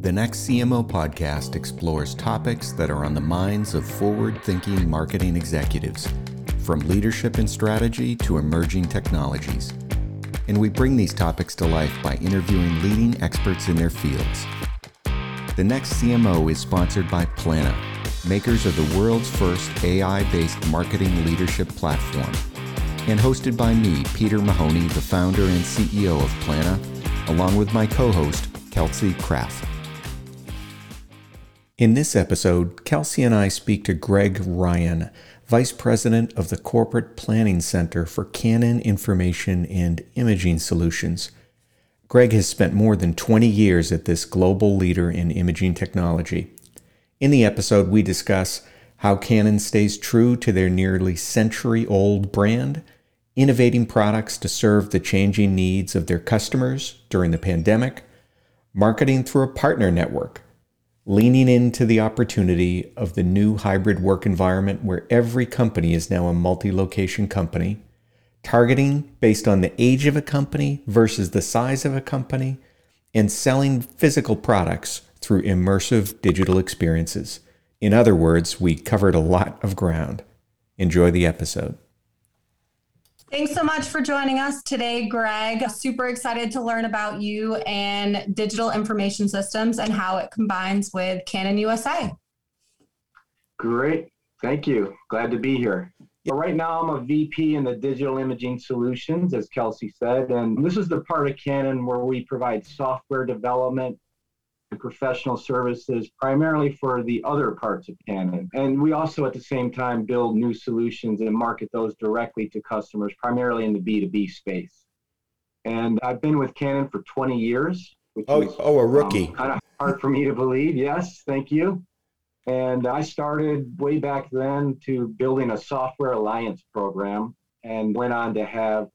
The next CMO podcast explores topics that are on the minds of forward thinking marketing executives, from leadership and strategy to emerging technologies. And we bring these topics to life by interviewing leading experts in their fields. The next CMO is sponsored by Plannuh, makers of the world's first AI based marketing leadership platform, and hosted by me, Peter Mahoney, the founder and CEO of Plannuh, along with my co host, Kelsey Kraft. In this episode, Kelsey and I speak to Greg Ryan, Vice President of the Corporate Planning Center for Canon Information and Imaging Solutions. Greg has spent more than 20 years at this global leader in imaging technology. In the episode, we discuss how Canon stays true to their nearly century old brand, innovating products to serve the changing needs of their customers during the pandemic, marketing through a partner network leaning into the opportunity of the new hybrid work environment where every company is now a multi location company, targeting based on the age of a company versus the size of a company, and selling physical products through immersive digital experiences. In other words, we covered a lot of ground. Enjoy the episode. Thanks so much for joining us today, Greg. Super excited to learn about you and digital information systems and how it combines with Canon USA. Great. Thank you. Glad to be here. Right now, I'm a VP in the digital imaging solutions, as Kelsey said. And this is the part of Canon where we provide software development professional services primarily for the other parts of Canon. And we also at the same time build new solutions and market those directly to customers, primarily in the B2B space. And I've been with Canon for 20 years. oh, is, oh, a rookie. Um, kind of hard for me to believe. Yes, thank you. And I started way back then to building a software alliance program and went on to have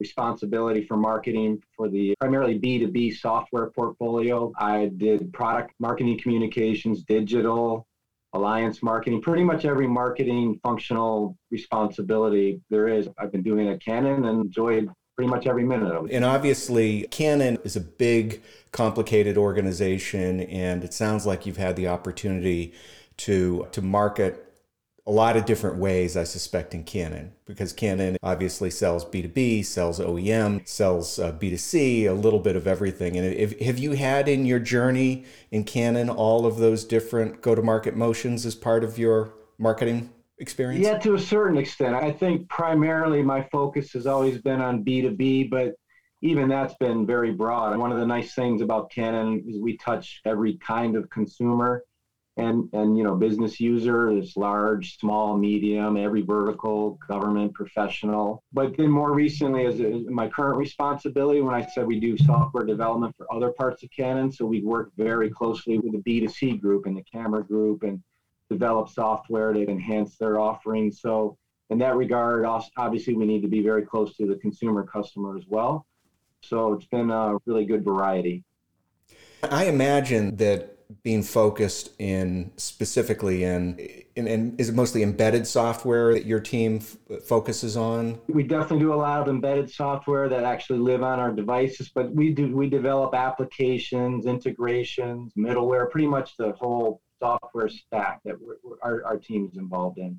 responsibility for marketing for the primarily B2B software portfolio. I did product marketing communications, digital, alliance marketing, pretty much every marketing functional responsibility there is. I've been doing at Canon and enjoyed pretty much every minute of it. And obviously, Canon is a big, complicated organization, and it sounds like you've had the opportunity to to market a lot of different ways, I suspect, in Canon, because Canon obviously sells B2B, sells OEM, sells uh, B2C, a little bit of everything. And if, have you had in your journey in Canon all of those different go to market motions as part of your marketing experience? Yeah, to a certain extent. I think primarily my focus has always been on B2B, but even that's been very broad. One of the nice things about Canon is we touch every kind of consumer and and you know business user is large small medium every vertical government professional. But then more recently as my current responsibility when i said we do software development for other parts of canon so we work very closely with the b2c group and the camera group and develop software to enhance their offering. So in that regard obviously we need to be very close to the consumer customer as well. So it's been a really good variety. I imagine that being focused in specifically in, in, in, is it mostly embedded software that your team f- focuses on? We definitely do a lot of embedded software that actually live on our devices but we do we develop applications integrations middleware pretty much the whole software stack that our, our team is involved in.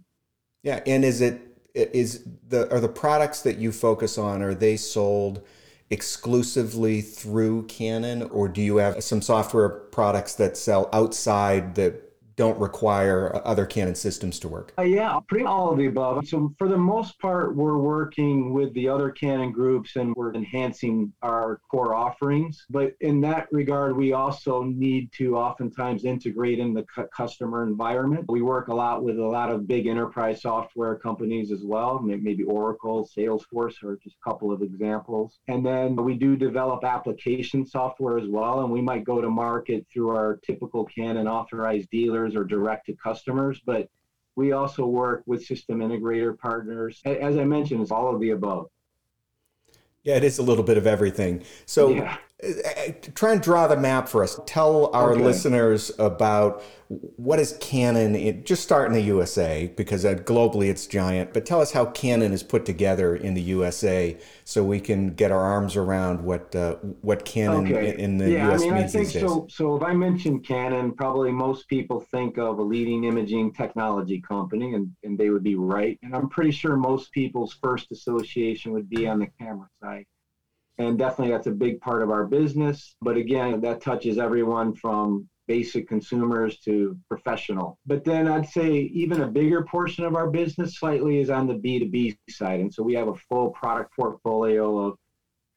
Yeah and is it is the are the products that you focus on are they sold exclusively through Canon, or do you have some software products that sell outside that don't require other Canon systems to work? Uh, yeah, pretty all of the above. So for the most part, we're working with the other Canon groups and we're enhancing our core offerings. But in that regard, we also need to oftentimes integrate in the cu- customer environment. We work a lot with a lot of big enterprise software companies as well, maybe Oracle, Salesforce are just a couple of examples. And then we do develop application software as well, and we might go to market through our typical Canon authorized dealers or direct to customers, but we also work with system integrator partners. As I mentioned, it's all of the above. Yeah, it is a little bit of everything. So, yeah. Try and draw the map for us. Tell our okay. listeners about what is Canon. just start in the USA because uh, globally it's giant. But tell us how Canon is put together in the USA, so we can get our arms around what uh, what Canon okay. in, the yeah, US I mean, means I think these days. So, so if I mention Canon, probably most people think of a leading imaging technology company, and, and they would be right. And I'm pretty sure most people's first association would be on the camera side. And definitely that's a big part of our business. But again, that touches everyone from basic consumers to professional. But then I'd say even a bigger portion of our business slightly is on the B2B side. And so we have a full product portfolio of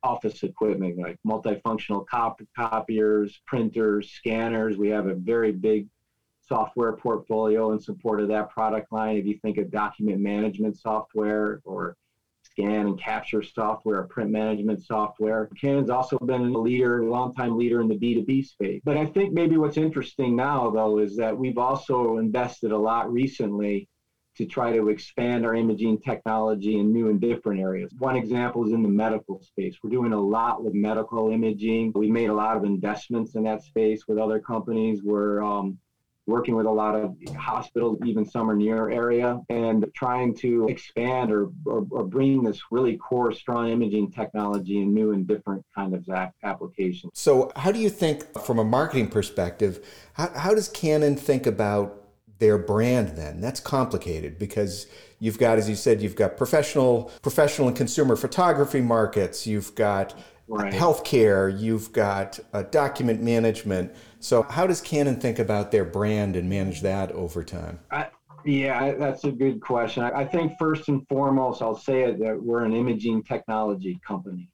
office equipment like multifunctional cop- copiers, printers, scanners. We have a very big software portfolio in support of that product line. If you think of document management software or scan and capture software, print management software. Canon's also been a leader, a long-time leader in the B2B space. But I think maybe what's interesting now, though, is that we've also invested a lot recently to try to expand our imaging technology in new and different areas. One example is in the medical space. We're doing a lot with medical imaging. We made a lot of investments in that space with other companies. We're um, working with a lot of hospitals, even some are near area, and trying to expand or, or, or, bring this really core strong imaging technology in new and different kind of applications. So, how do you think, from a marketing perspective, how, how does Canon think about their brand then? That's complicated because you've got, as you said, you've got professional, professional and consumer photography markets, you've got right. healthcare, you've got uh, document management. So, how does Canon think about their brand and manage that over time? I, yeah, that's a good question. I, I think first and foremost, I'll say it that we're an imaging technology company.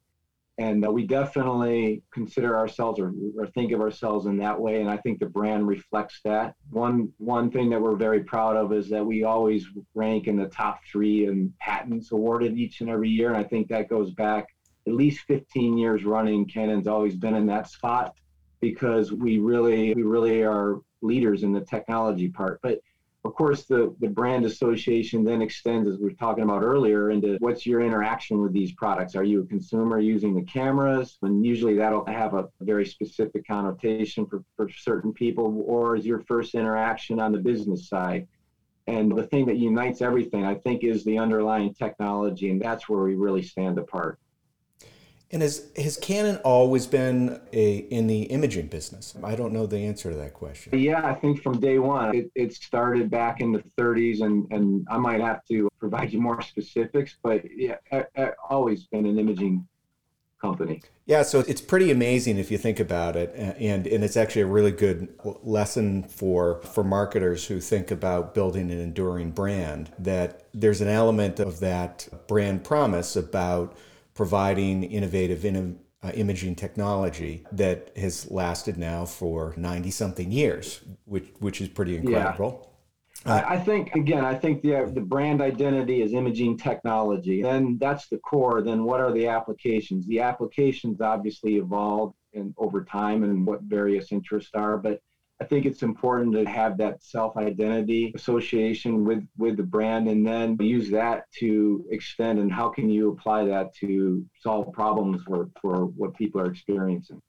And uh, we definitely consider ourselves or, or think of ourselves in that way. And I think the brand reflects that. One, one thing that we're very proud of is that we always rank in the top three in patents awarded each and every year. And I think that goes back at least 15 years running, Canon's always been in that spot because we really we really are leaders in the technology part. But of course, the, the brand association then extends, as we were talking about earlier, into what's your interaction with these products? Are you a consumer using the cameras? And usually that'll have a, very specific connotation for, for certain people, or is your first interaction on the business side? And the thing that unites everything, I think, is the underlying technology, and that's where we really stand apart. And has has Canon always been a in the imaging business? I don't know the answer to that question. Yeah, I think from day one, it, it started back in the 30s, and and I might have to provide you more specifics, but yeah, I, I always been an imaging company. Yeah, so it's pretty amazing if you think about it, and and it's actually a really good lesson for for marketers who think about building an enduring brand. That there's an element of that brand promise about providing innovative in, uh, imaging technology that has lasted now for 90 something years, which, which is pretty incredible. Yeah. Uh, I think again, I think the the brand identity is imaging technology. Then that's the core. Then what are the applications? The applications obviously evolve and over time and what various interests are, but I think it's important to have that self-identity association with with the brand, and then use that to extend. And how can you apply that to solve problems for for what people are experiencing?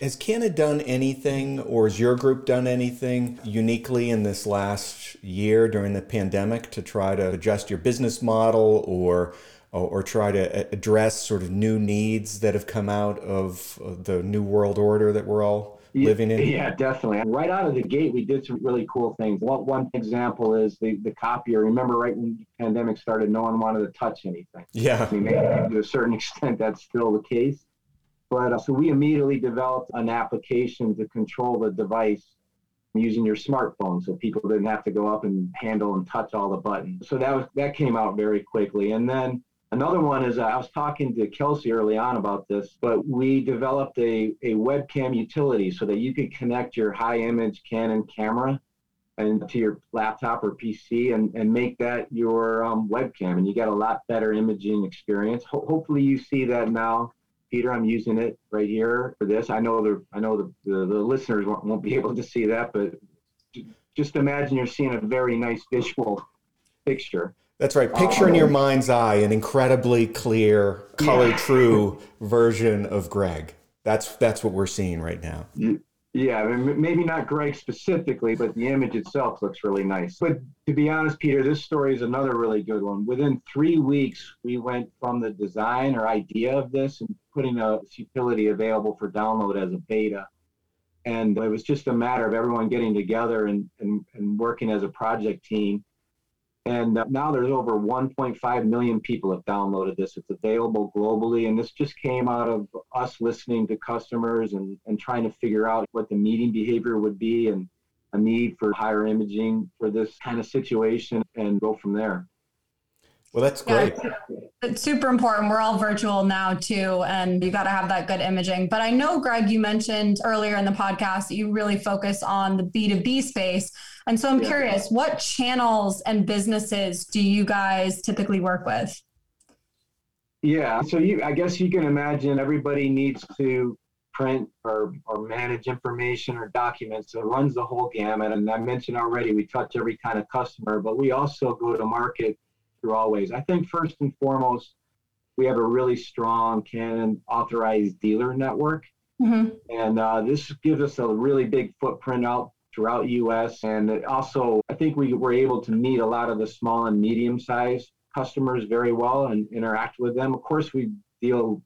Has Canon done anything, or has your group done anything uniquely in this last year during the pandemic to try to adjust your business model or or, try to address sort of new needs that have come out of the new world order that we're all living in? Yeah, definitely. Right out of the gate, we did some really cool things. One, one example is the, the copier. Remember, right when the pandemic started, no one wanted to touch anything. Yeah. I mean, to a certain extent, that's still the case. But uh, so we immediately developed an application to control the device using your smartphone so people didn't have to go up and handle and touch all the buttons. So that was that came out very quickly. And then Another one is uh, I was talking to Kelsey early on about this, but we developed a, a webcam utility so that you could connect your high image Canon camera and to your laptop or PC and, and make that your um, webcam. And you get a lot better imaging experience. Ho- hopefully you see that now. Peter, I'm using it right here for this. I know the I know the, the, the listeners won't, won't be able to see that, but just imagine you're seeing a very nice visual picture. That's right. Picture in your oh. mind's eye an incredibly clear, color true version of Greg. That's that's what we're seeing right now. Yeah, I mean, maybe not Greg specifically, but the image itself looks really nice. But to be honest, Peter, this story is another really good one. Within three weeks, we went from the design or idea of this and putting a utility available for download as a beta. And it was just a matter of everyone getting together and, and, and working as a project team and now there's over 1.5 million people have downloaded this. It's available globally. And this just came out of us listening to customers and, and trying to figure out what the meeting behavior would be and a need for higher imaging for this kind of situation and go from there. Well, that's great. Yeah, it's super important. We're all virtual now too, and you got to have that good imaging. But I know, Greg, you mentioned earlier in the podcast you really focus on the B2B space. And so I'm yeah. curious, what channels and businesses do you guys typically work with? Yeah, so you I guess you can imagine everybody needs to print or, or manage information or documents. So it runs the whole gamut. And I mentioned already we touch every kind of customer, but we also go to market through all ways. I think first and foremost, we have a really strong Canon authorized dealer network. Mm-hmm. And uh, this gives us a really big footprint out throughout U.S. And it also, I think we were able to meet a lot of the small and medium-sized customers very well and interact with them. Of course, we deal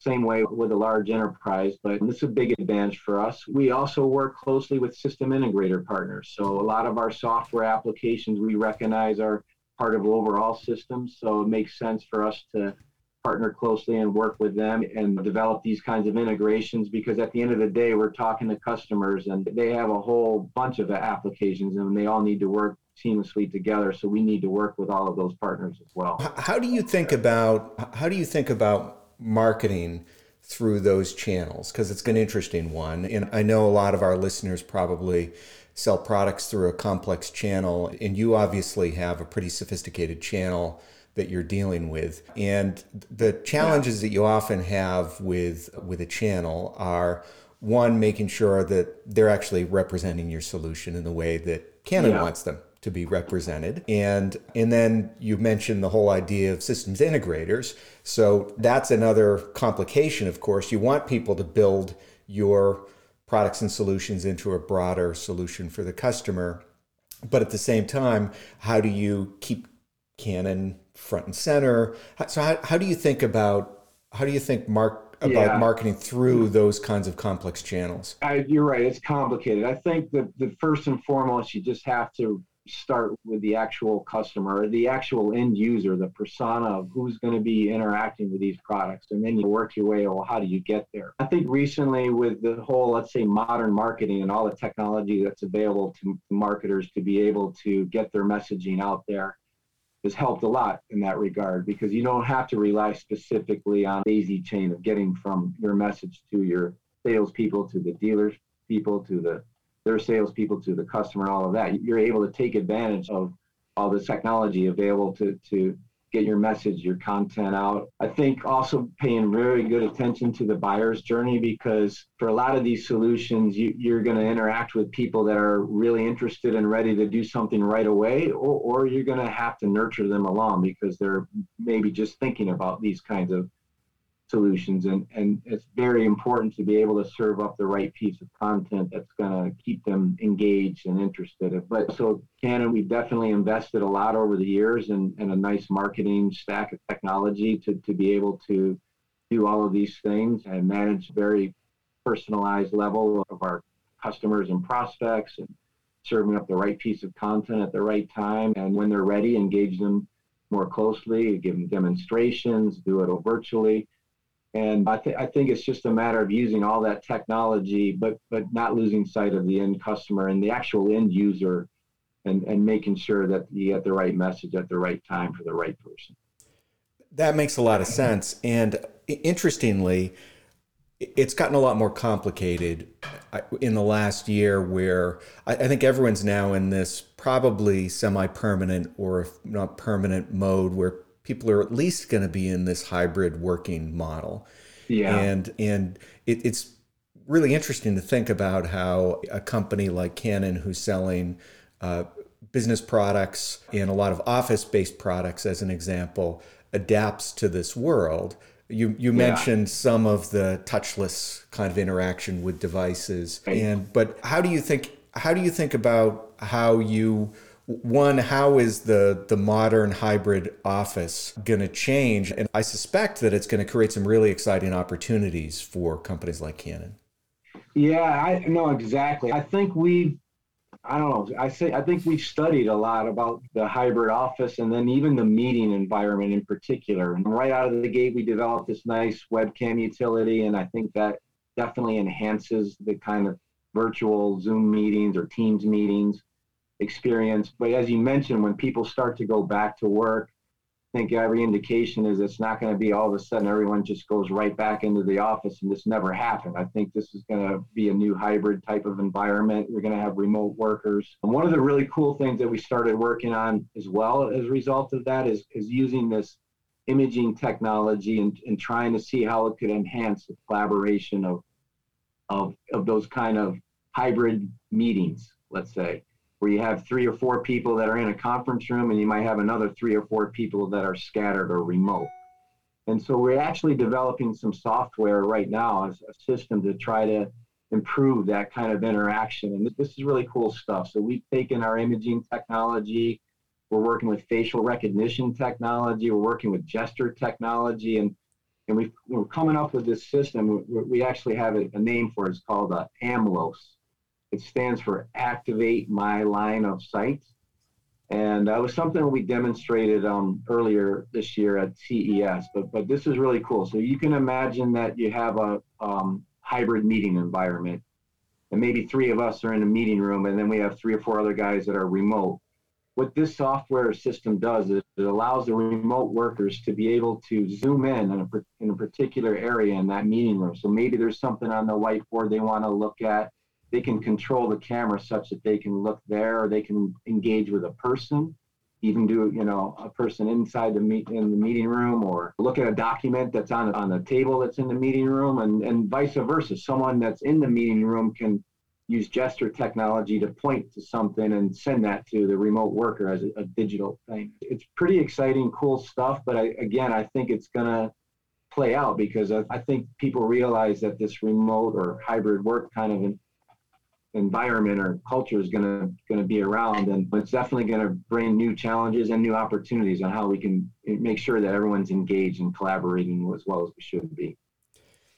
same way with a large enterprise, but this is a big advantage for us. We also work closely with system integrator partners. So a lot of our software applications we recognize are part of overall systems. So it makes sense for us to partner closely and work with them and develop these kinds of integrations because at the end of the day, we're talking to customers and they have a whole bunch of applications and they all need to work seamlessly together. So we need to work with all of those partners as well. How do you think about how do you think about marketing through those channels? Because it's an interesting one. And I know a lot of our listeners probably sell products through a complex channel, and you obviously have a pretty sophisticated channel that you're dealing with. And the challenges that you often have with with a channel are one making sure that they're actually representing your solution in the way that Canon yeah. wants them to be represented. And and then you mentioned the whole idea of systems integrators. So that's another complication of course. You want people to build your products and solutions into a broader solution for the customer. But at the same time, how do you keep Canon front and center? So how, how do you think about how do you think mark about yeah. marketing through those kinds of complex channels? I, you're right. It's complicated. I think that the first and foremost, you just have to start with the actual customer, the actual end user, the persona of who's going to be interacting with these products. And then you work your way, well, how do you get there? I think recently with the whole, let's say, modern marketing and all the technology that's available to marketers to be able to get their messaging out there has helped a lot in that regard because you don't have to rely specifically on daisy chain of getting from your message to your salespeople to the dealers people to the their salespeople to the customer, all of that. You're able to take advantage of all the technology available to, to get your message, your content out. I think also paying very good attention to the buyer's journey because for a lot of these solutions, you, are going to interact with people that are really interested and ready to do something right away, or, or you're going to have to nurture them along because they're maybe just thinking about these kinds of solutions and, and it's very important to be able to serve up the right piece of content that's going to keep them engaged and interested. But so canon we've definitely invested a lot over the years in, in a nice marketing stack of technology to, to be able to do all of these things and manage very personalized level of our customers and prospects and serving up the right piece of content at the right time. And when they're ready engage them more closely give them demonstrations do it virtually and I, th- I think it's just a matter of using all that technology, but but not losing sight of the end customer and the actual end user, and and making sure that you get the right message at the right time for the right person. That makes a lot of sense. And interestingly, it's gotten a lot more complicated in the last year where I think everyone's now in this probably semi-permanent or not permanent mode where people are at least going to be in this hybrid working model. Yeah. And and it, it's really interesting to think about how a company like Canon, who's selling uh, business products and a lot of office based products, as an example, adapts to this world. You you yeah. mentioned some of the touchless kind of interaction with devices, and but how do you think how do you think about how you one how is the the modern hybrid office going to change and i suspect that it's going to create some really exciting opportunities for companies like canon yeah i know exactly i think we I don't know. I say I think we've studied a lot about the hybrid office and then even the meeting environment in particular. And right out of the gate, we developed this nice webcam utility, and I think that definitely enhances the kind of virtual Zoom meetings or Teams meetings experience. But as you mentioned, when people start to go back to work, I think every indication is it's not going to be all of a sudden everyone just goes right back into the office and this never happened. I think this is going to be a new hybrid type of environment. We're going to have remote workers. And one of the really cool things that we started working on as well as a result of that is, is using this imaging technology and, and trying to see how it could enhance the collaboration of, of, of those kind of hybrid meetings, let's say where you have three or four people that are in a conference room and you might have another three or four people that are scattered or remote. And so we're actually developing some software right now as a system to try to improve that kind of interaction. And this is really cool stuff. So we've taken our imaging technology, we're working with facial recognition technology, we're working with gesture technology, and and we are coming up with this system. We, we actually have a, a, name for it. It's called uh, AMLOS. It stands for Activate My Line of Sight. And that was something we demonstrated um, earlier this year at CES. But, but this is really cool. So you can imagine that you have a um, hybrid meeting environment. And maybe three of us are in a meeting room, and then we have three or four other guys that are remote. What this software system does is it allows the remote workers to be able to zoom in in a, in a particular area in that meeting room. So maybe there's something on the whiteboard they want to look at they can control the camera such that they can look there or they can engage with a person even do you know a person inside the meet in the meeting room or look at a document that's on on the table that's in the meeting room and and vice versa. Someone that's in the meeting room can use gesture technology to point to something and send that to the remote worker as a, a digital thing. It's pretty exciting cool stuff but I, again i think it's going to play out because I, I think people realize that this remote or hybrid work kind of environment or culture is going to going to be around and it's definitely going to bring new challenges and new opportunities on how we can make sure that everyone's engaged and collaborating as well as we should be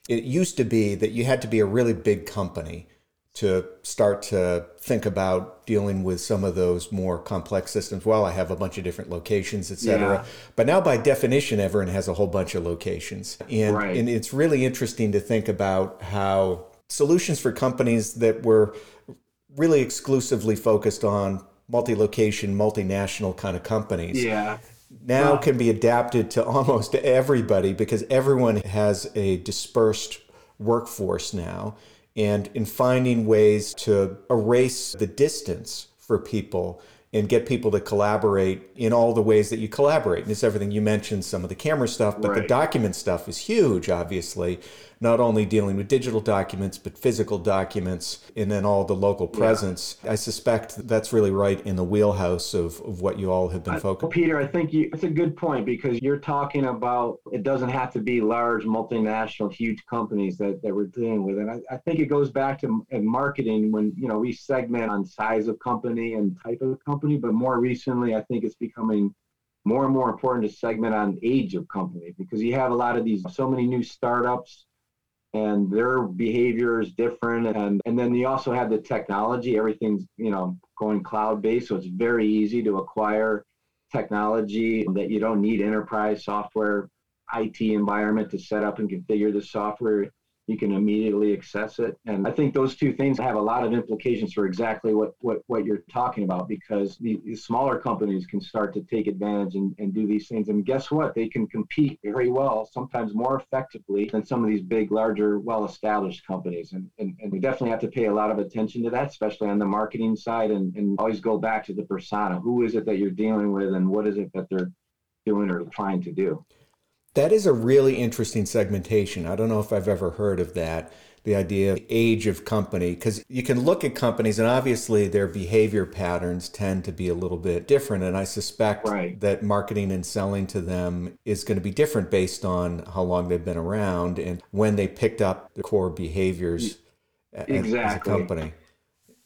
it used to be that you had to be a really big company to start to think about dealing with some of those more complex systems well i have a bunch of different locations etc yeah. but now by definition everyone has a whole bunch of locations and, right. and it's really interesting to think about how solutions for companies that were really exclusively focused on multi-location, multinational kind of companies. Yeah. Now can be adapted to almost everybody because everyone has a dispersed workforce now. And in finding ways to erase the distance for people and get people to collaborate in all the ways that you collaborate. And it's everything you mentioned, some of the camera stuff, but right. the document stuff is huge, obviously not only dealing with digital documents, but physical documents, and then all the local presence. Yeah. I suspect that's really right in the wheelhouse of, of what you all have been focused. on. Peter, I think you, it's a good point because you're talking about it doesn't have to be large, multinational, huge companies that, that we're dealing with. And I, I think it goes back to marketing when, you know, we segment on size of company and type of company, but more recently, I think it's becoming more and more important to segment on age of company because you have a lot of these so many new startups and their behavior is different. And and then you also have the technology. Everything's you know going cloud based so it's very easy to acquire technology that you don't need enterprise software IT environment to set up and configure the software you can immediately access it. And I think those two things have a lot of implications for exactly what, what, what you're talking about because the, the smaller companies can start to take advantage and, and do these things. And guess what? They can compete very well, sometimes more effectively than some of these big, larger, well established companies. And, and, and we definitely have to pay a lot of attention to that, especially on the marketing side, and, and always go back to the persona. Who is it that you're dealing with, and what is it that they're doing or trying to do? That is a really interesting segmentation. I don't know if I've ever heard of that. the idea of age of company because you can look at companies and obviously their behavior patterns tend to be a little bit different and i suspect right. that marketing and selling to them is going to be different based on how long they've been around and when they picked up the core behaviors exactly. as a company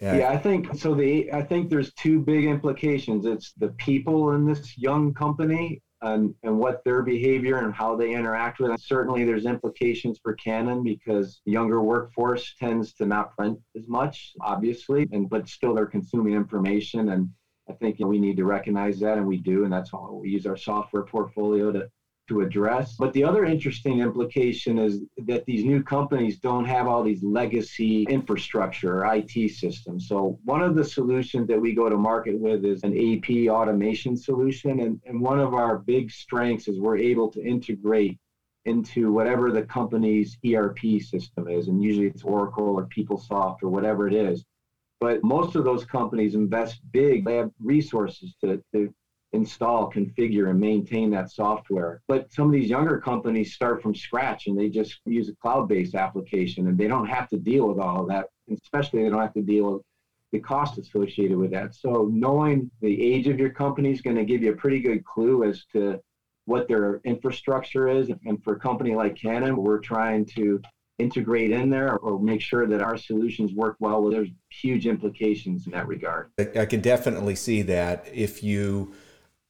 yeah. yeah, I think so. The I think there's two big implications. It's the people in this young company and, and what their behavior and how they interact with it. Certainly, there's implications for Canon because younger workforce tends to not print as much, obviously, and but still they're consuming information. And I think you know, we need to recognize that, and we do, and that's why we use our software portfolio to to address. But the other interesting implication is that these new companies don't have all these legacy infrastructure or IT systems. So one of the solutions that we go to market with is an AP automation solution. And, and one of our big strengths is we're able to integrate into whatever the company's ERP system is. And usually it's Oracle or PeopleSoft or whatever it is. But most of those companies invest big. They have resources to, to install, configure, and maintain that software. But some of these younger companies start from scratch and they just use a cloud based application and they don't have to deal with all of that. Especially, they don't have to deal with the cost associated with that. So, knowing the age of your company is going to give you a pretty good clue as to what their infrastructure is. And for a company like Canon, we're trying to integrate in there or make sure that our solutions work well. Well, there's huge implications in that regard. I can definitely see that if you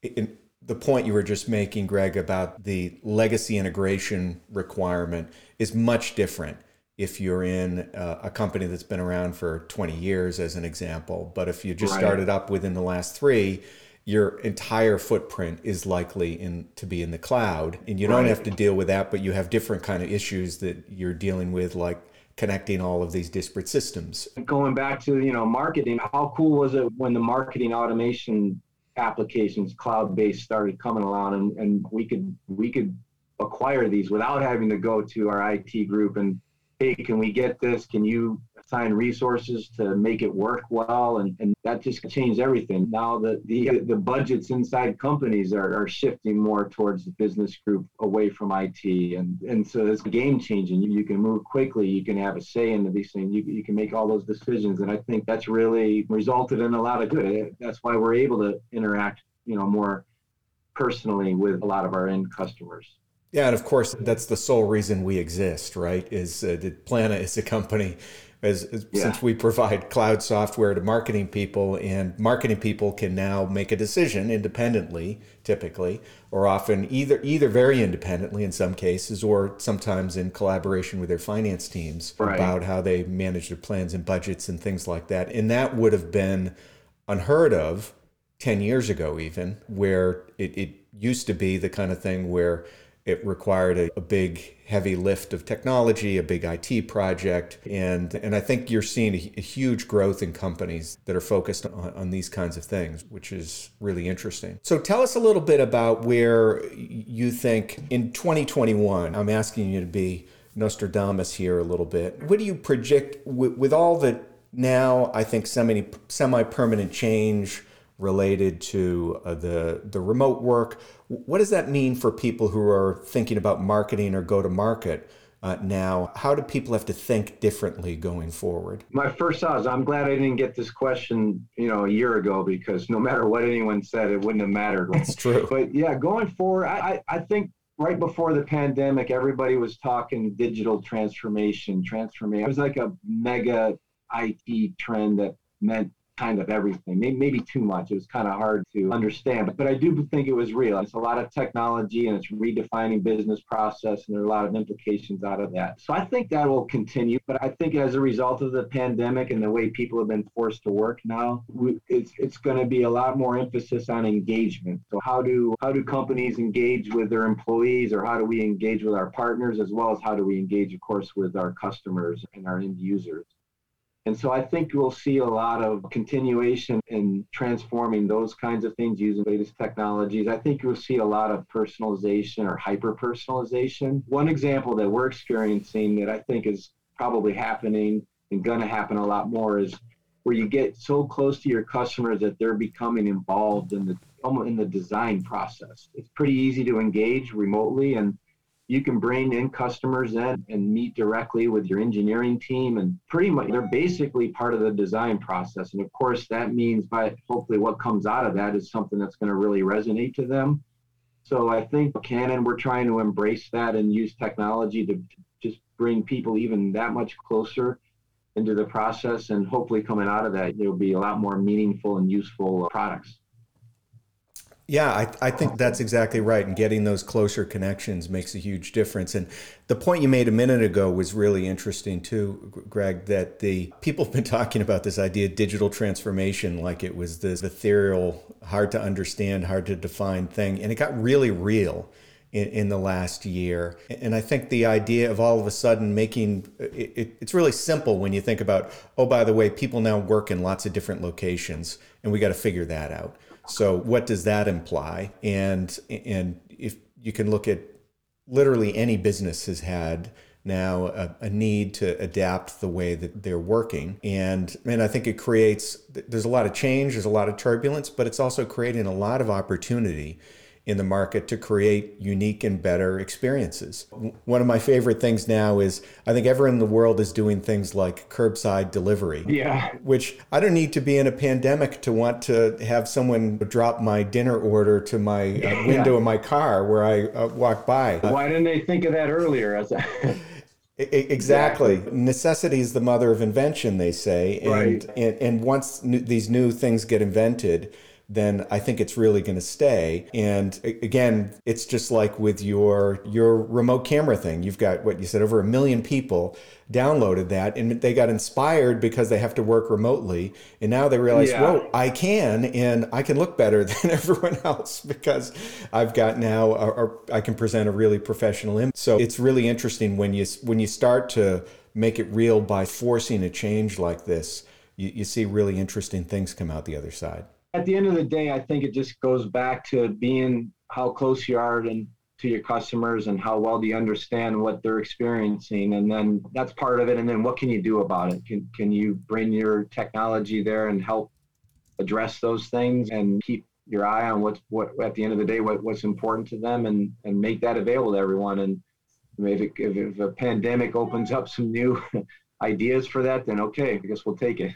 in the point you were just making, Greg, about the legacy integration requirement is much different if you're in a, a company that's been around for 20 years, as an example. But if you just right. started up within the last three, your entire footprint is likely in to be in the cloud and you don't have to deal with that but you have different kind of issues that you're dealing with like connecting all of these disparate systems going back to you know marketing how cool was it when the marketing automation applications cloud based started coming along and, and we could we could acquire these without having to go to our IT group and hey can we get this? Can you assign resources to make it work well and, and that just changed everything. Now the, the the budgets inside companies are, are shifting more towards the business group away from IT and and so it's game changing. You, you can move quickly you can have a say into these things you, you can make all those decisions and I think that's really resulted in a lot of good. Eh, that's why we're able to interact you know more personally with a lot of our end customers yeah, and of course, that's the sole reason we exist, right? Is uh, Plannuh is a company as, as yeah. since we provide cloud software to marketing people and marketing people can now make a decision independently typically or often either either very independently in some cases or sometimes in collaboration with their finance teams right. about how they manage their plans and budgets and things like that and that would have been unheard of 10 years ago even where it, it used to be the kind of thing where it required a, a, big, heavy lift of technology, a big IT project, and and I think you're seeing a, a huge growth in companies that are focused on, on, these kinds of things, which is really interesting. So tell us a little bit about where you think in 2021. I'm asking you to be Nostradamus here a little bit. What do you project with, with all the now? I think semi semi permanent change related to uh, the the remote work. What does that mean for people who are thinking about marketing or go to market? Uh, now, how do people have to think differently going forward? My first thought is I'm glad I didn't get this question, you know, a year ago because no matter what anyone said, it wouldn't have mattered. That's true. But yeah, going forward, I, I think right before the pandemic, everybody was talking digital transformation, transformation. It was like a mega IT trend that meant kind of everything. Maybe, maybe too much. It was kind of hard to understand, but, but I do think it was real. It's a lot of technology and it's redefining business process, and there are a lot of implications out of that. So I think that will continue. But I think as a result of the pandemic and the way people have been forced to work now, we, it's it's going to be a lot more emphasis on engagement. So how do how do companies engage with their employees, or how do we engage with our partners, as well as how do we engage, of course, with our customers and our end users? And so I think we'll see a lot of continuation in transforming those kinds of things using latest technologies. I think you'll see a lot of personalization or hyper personalization. One example that we're experiencing that I think is probably happening and going to happen a lot more is where you get so close to your customers that they're becoming involved in the in the design process. It's pretty easy to engage remotely and you can bring in customers in and meet directly with your engineering team and pretty much they're basically part of the design process. And of course that means by hopefully what comes out of that is something that's going to really resonate to them. So i think canon we're trying to embrace that and use technology to, just bring people even that much closer into the process. And hopefully coming out of that there'll be a lot more meaningful and useful products yeah, I, I think that's exactly right. And getting those closer connections makes a huge difference. And the point you made a minute ago was really interesting too, Greg, that the people have been talking about this idea of digital transformation like it was this ethereal, hard to understand, hard to define thing. And it got really real in, in the last year. And I think the idea of all of a sudden making uh, it, it, it's really simple when you think about, oh, by the way, people now work in lots of different locations and we got to figure that out so what does that imply? And and if you can look at literally any business has had now a, a, need to adapt the way that they're working and and I think it creates there's a lot of change there's a lot of turbulence but it's also creating a lot of opportunity in the market to create unique and better experiences. One of my favorite things now is I think everyone in the world is doing things like curbside delivery. Yeah. Which I don't need to be in a pandemic to want to have someone drop my dinner order to my uh, window yeah. of my car where I uh, walk by. Why didn't they think of that earlier? As a- Exactly. exactly. Necessity is the mother of invention, they say. And, right. and, and once these new things get invented, then I think it's really going to stay. And again, it's just like with your your remote camera thing. You've got what you said over a million people downloaded that and they got inspired because they have to work remotely and now they realize yeah. whoa i can and i can look better than everyone else because i've got now or i can present a really professional image so it's really interesting when you when you start to make it real by forcing a change like this you, you see really interesting things come out the other side at the end of the day, I think it just goes back to being how close you are and to your customers and how well do you understand what they're experiencing. And then that's part of it. And then what can you do about it? Can can you bring your technology there and help address those things and keep your eye on what's what at the end of the day what, what's important to them and and make that available to everyone? And if, it, if, if a pandemic opens up some new ideas for that then okay i guess we'll take it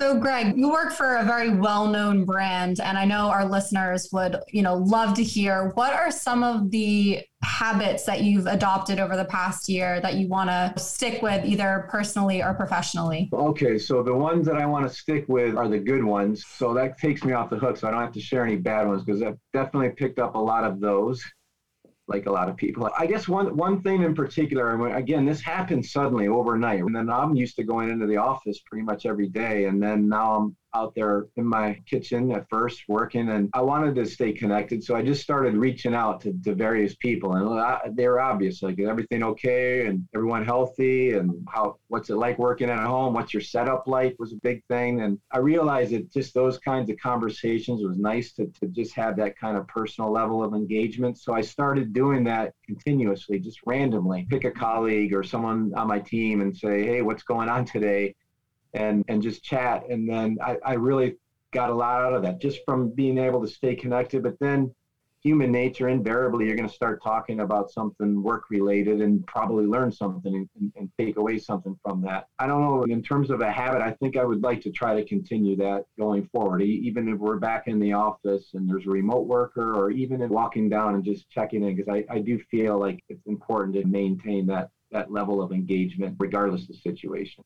so, Greg, you work for a very well-known brand, and I know our listeners would, you know, love to hear what are some of the habits that you've adopted over the past year that you want to stick with, either personally or professionally. Okay, so the ones that I want to stick with are the good ones. So that takes me off the hook, so I don't have to share any bad ones because I've definitely picked up a lot of those like a lot of people. I guess one one thing in particular, and again, this happened suddenly overnight. And then I'm used to going into the office pretty much every day, and then now I'm out there in my kitchen at first working and I wanted to stay connected. So I just started reaching out to, to various people and they were obvious, like everything okay and everyone healthy and how, what's it like working at home? What's your setup like was a big thing. And I realized that just those kinds of conversations was nice to, to just have that kind of personal level of engagement. So I started doing that continuously, just randomly pick a colleague or someone on my team and say, Hey, what's going on today? And and just chat. And then I, I really got a lot out of that just from being able to stay connected. But then human nature, invariably, you're going to start talking about something work related and probably learn something and, and, take away something from that. I don't know. In terms of a habit, I think I would like to try to continue that going forward. Even if we're back in the office and there's a remote worker, or even in walking down and just checking in, because I, I do feel like it's important to maintain that that level of engagement regardless of the situation.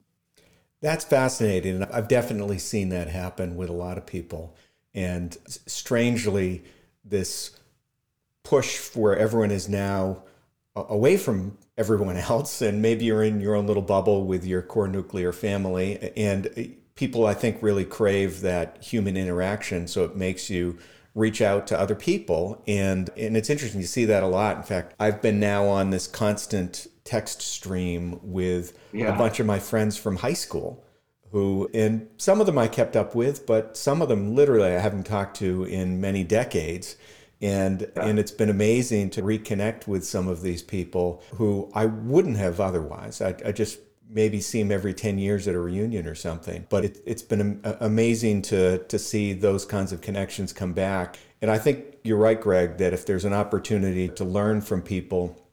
That's fascinating. I've definitely seen that happen with a lot of people. And strangely, this push where everyone is now away from everyone else, and maybe you're in your own little bubble with your core nuclear family. And eh, people, I think, really crave that human interaction. So it makes you reach out to other people. And, and it's interesting to see that a lot. In fact, I've been now on this constant text stream with yeah. a bunch of my friends from high school who and some of them I kept up with, but some of them literally I haven't talked to in many decades. And yeah. and it's been amazing to reconnect with some of these people who I wouldn't have otherwise. I, I just maybe see them every 10 years at a reunion or something. But it, has been amazing to to see those kinds of connections come back And I think you're right, Greg, that if there's an opportunity to learn from people,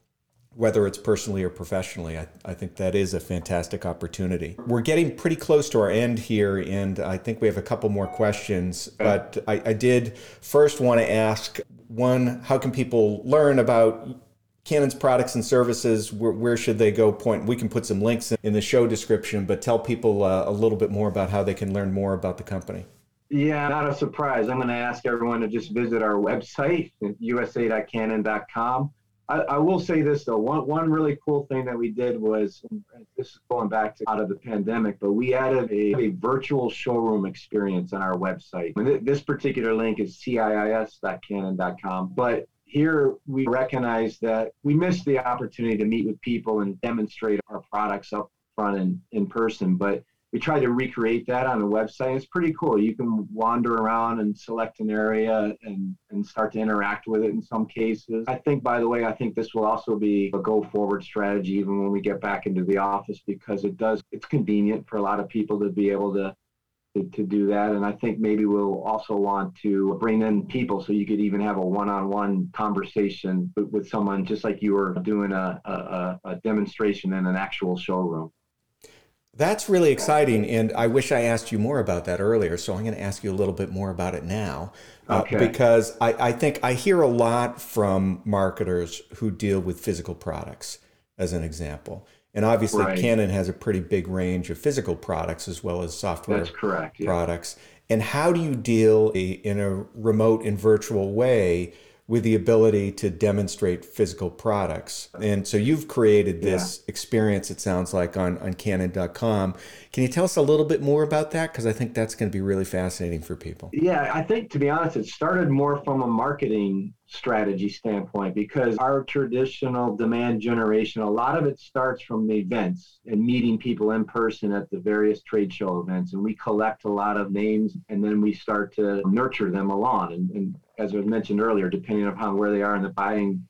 whether it's personally or professionally, I, I think that is a fantastic opportunity. We're getting pretty close to our end here, and I think we have a couple more questions. But I, I did first want to ask one, how can people learn about Canon's products and services, where, where, should they go point? We can put some links in the show description, but tell people uh, a little bit more about how they can learn more about the company. Yeah, not a surprise. I'm going to ask everyone to just visit our website, usa.canon.com. I, I, will say this though. One one really cool thing that we did was this is going back to out of the pandemic, but we added a, a virtual showroom experience on our website. this particular link is ciis.canon.com, but here we recognize that we missed the opportunity to meet with people and demonstrate our products up front and in person, but we tried to recreate that on the website. It's pretty cool. You can wander around and select an area and, and start to interact with it in some cases. I think, by the way, I think this will also be a go forward strategy even when we get back into the office because it does, it's convenient for a lot of people to be able to. To, do that. And I think maybe we'll also want to bring in people so you could even have a one on one conversation with, with, someone just like you were doing a, a, a demonstration in an actual showroom. That's really exciting, and I wish I asked you more about that earlier. So I'm going to ask you a little bit more about it now, uh, okay. uh, because I, I think I hear a lot from marketers who deal with physical products, as an example. And obviously, right. Canon has a pretty big range of physical products as well as software That's correct, yeah. products. And how do you deal in a remote and virtual way with the ability to demonstrate physical products. And so you've created this yeah. experience, it sounds like, on, on canon.com. Can you tell us a little bit more about that? Because I think that's going to be really fascinating for people. Yeah, I think, to be honest, it started more from a marketing strategy standpoint because our traditional demand generation, a lot of it starts from the events and meeting people in person at the various trade show events. And we collect a lot of names and then we start to nurture them along. And, and as I mentioned earlier, depending upon where they are in the buying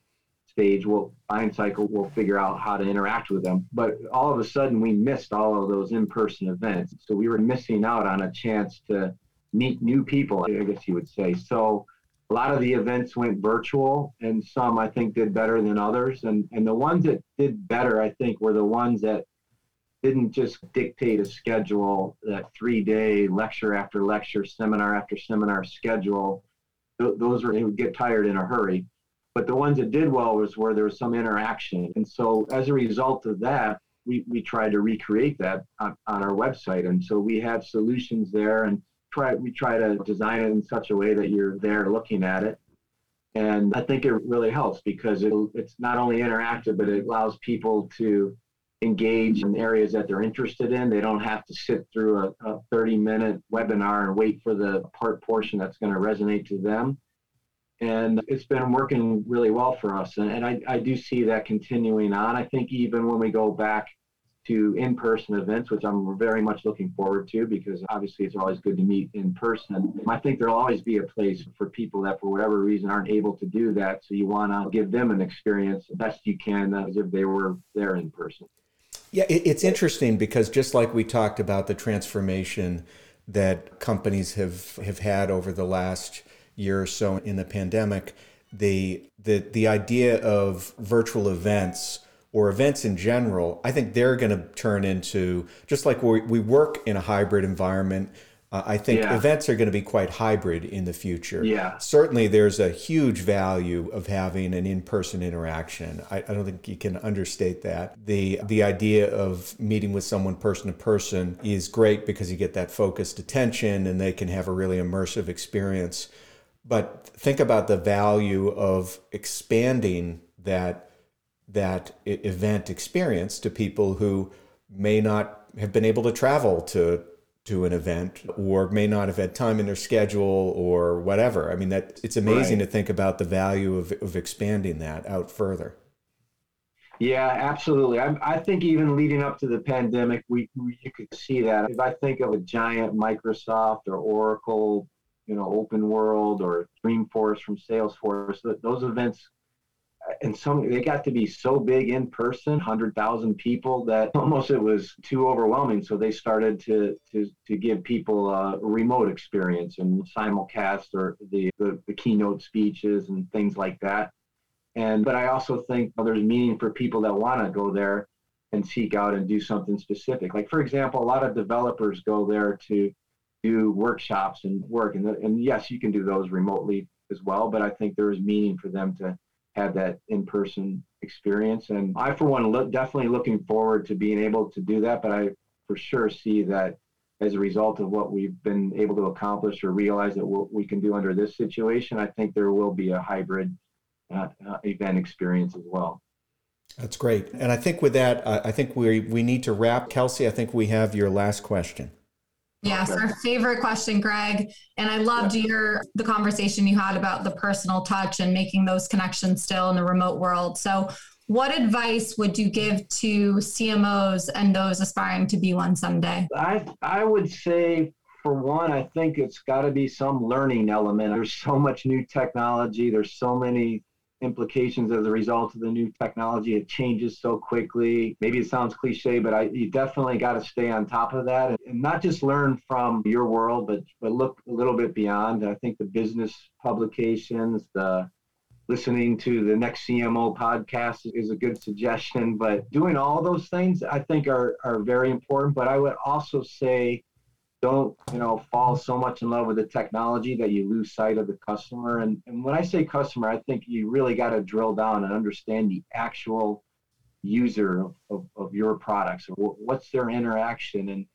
stage, we'll buying cycle, we'll figure out how to interact with them. But all of a sudden, we missed all of those in-person events, so we were missing out on a chance to meet new people. I guess you would say. So a lot of the events went virtual, and some I think did better than others. And and the ones that did better, I think, were the ones that didn't just dictate a schedule, that three-day lecture after lecture, seminar after seminar schedule those are would get tired in a hurry. But the ones that did well was where there was some interaction. And so as a result of that, we, we tried to recreate that on, on our website. And so we have solutions there and try we try to design it in such a way that you're there looking at it. And I think it really helps because it, it's not only interactive, but it allows people to engage in areas that they're interested in. They don't have to sit through a, a 30 minute webinar and wait for the part portion that's going to resonate to them. And it's been working really well for us. And, and I, I do see that continuing on. I think even when we go back to in person events, which I'm very much looking forward to because obviously it's always good to meet in person. I think there'll always be a place for people that, for whatever reason, aren't able to do that. So you want to give them an experience the best you can as if they were there in person. Yeah, it's interesting because just like we talked about the transformation that companies have have had over the last year or so in the pandemic, the the the idea of virtual events or events in general, I think they're going to turn into just like we, we work in a hybrid environment uh, I think yeah. events are going to be quite hybrid in the future. Yeah. Certainly, there's a huge value of having an in-person interaction. I, I, don't think you can understate that. the The idea of meeting with someone person to person is great because you get that focused attention, and they can have a really immersive experience. But think about the value of expanding that that event experience to people who may not have been able to travel to to an event or may not have had time in their schedule or whatever. I mean that it's amazing right. to think about the value of, of expanding that out further. Yeah, absolutely. I, I think even leading up to the pandemic, we, we you could see that. If I think of a giant Microsoft or Oracle, you know, Open World or Dreamforce from Salesforce, those events and some they got to be so big in person 100000 people that almost it was too overwhelming. So they started to to, to give people a remote experience and simulcast or the, the, the keynote speeches and things like that. And but i also think well, there's meaning for people that want to go there and seek out and do something specific. Like for example a lot of developers go there to do workshops and work and, and yes you can do those remotely as well but i think there is meaning for them to had that in-person experience. And I, for one, look, definitely looking forward to being able to do that. But I for sure see that as a result of what we've been able to accomplish or realize that what we can do under this situation, I think there will be a hybrid uh, uh, event experience as well. That's great. And I think with that, I think we we need to wrap. Kelsey, I think we have your last question. Yes, our favorite question, Greg. And I loved yeah. your the conversation you had about the personal touch and making those connections still in the remote world. So, what advice would you give to CMOs and those aspiring to be one someday? I I would say for one, I think it's got to be some learning element. There's so much new technology. There's so many implications as a result of the new technology. It changes so quickly. Maybe it sounds cliche, but I, you definitely got to stay on top of that and, and, not just learn from your world, but but look a little bit beyond. I think the business publications, the listening to the next CMO podcast is a good suggestion. But doing all those things, I think, are are very important. But I would also say don't you know fall so much in love with the technology that you lose sight of the customer. And, and when i say customer i think you really got to drill down and understand the actual user of, of, of your products. Or what's their interaction? And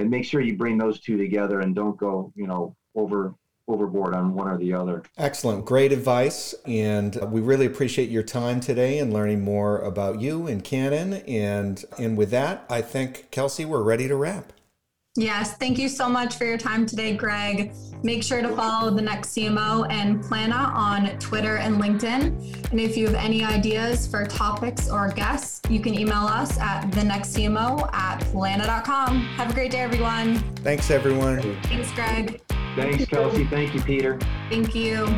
and make sure you bring those two together and don't go you know over overboard on one or the other. Excellent. Great advice. And uh, we really appreciate your time today and learning more about you and canon. And and with that i think kelsey we're ready to wrap Yes, thank you so much for your time today, Greg. Make sure to follow the next CMO and Plannuh on Twitter and LinkedIn. And if you have any ideas for topics or guests, you can email us at thenextcmo at plannuh.com. Have a great day, everyone. Thanks, everyone. Thanks, Greg. Thanks, Kelsey. Thank you, Peter. Thank you.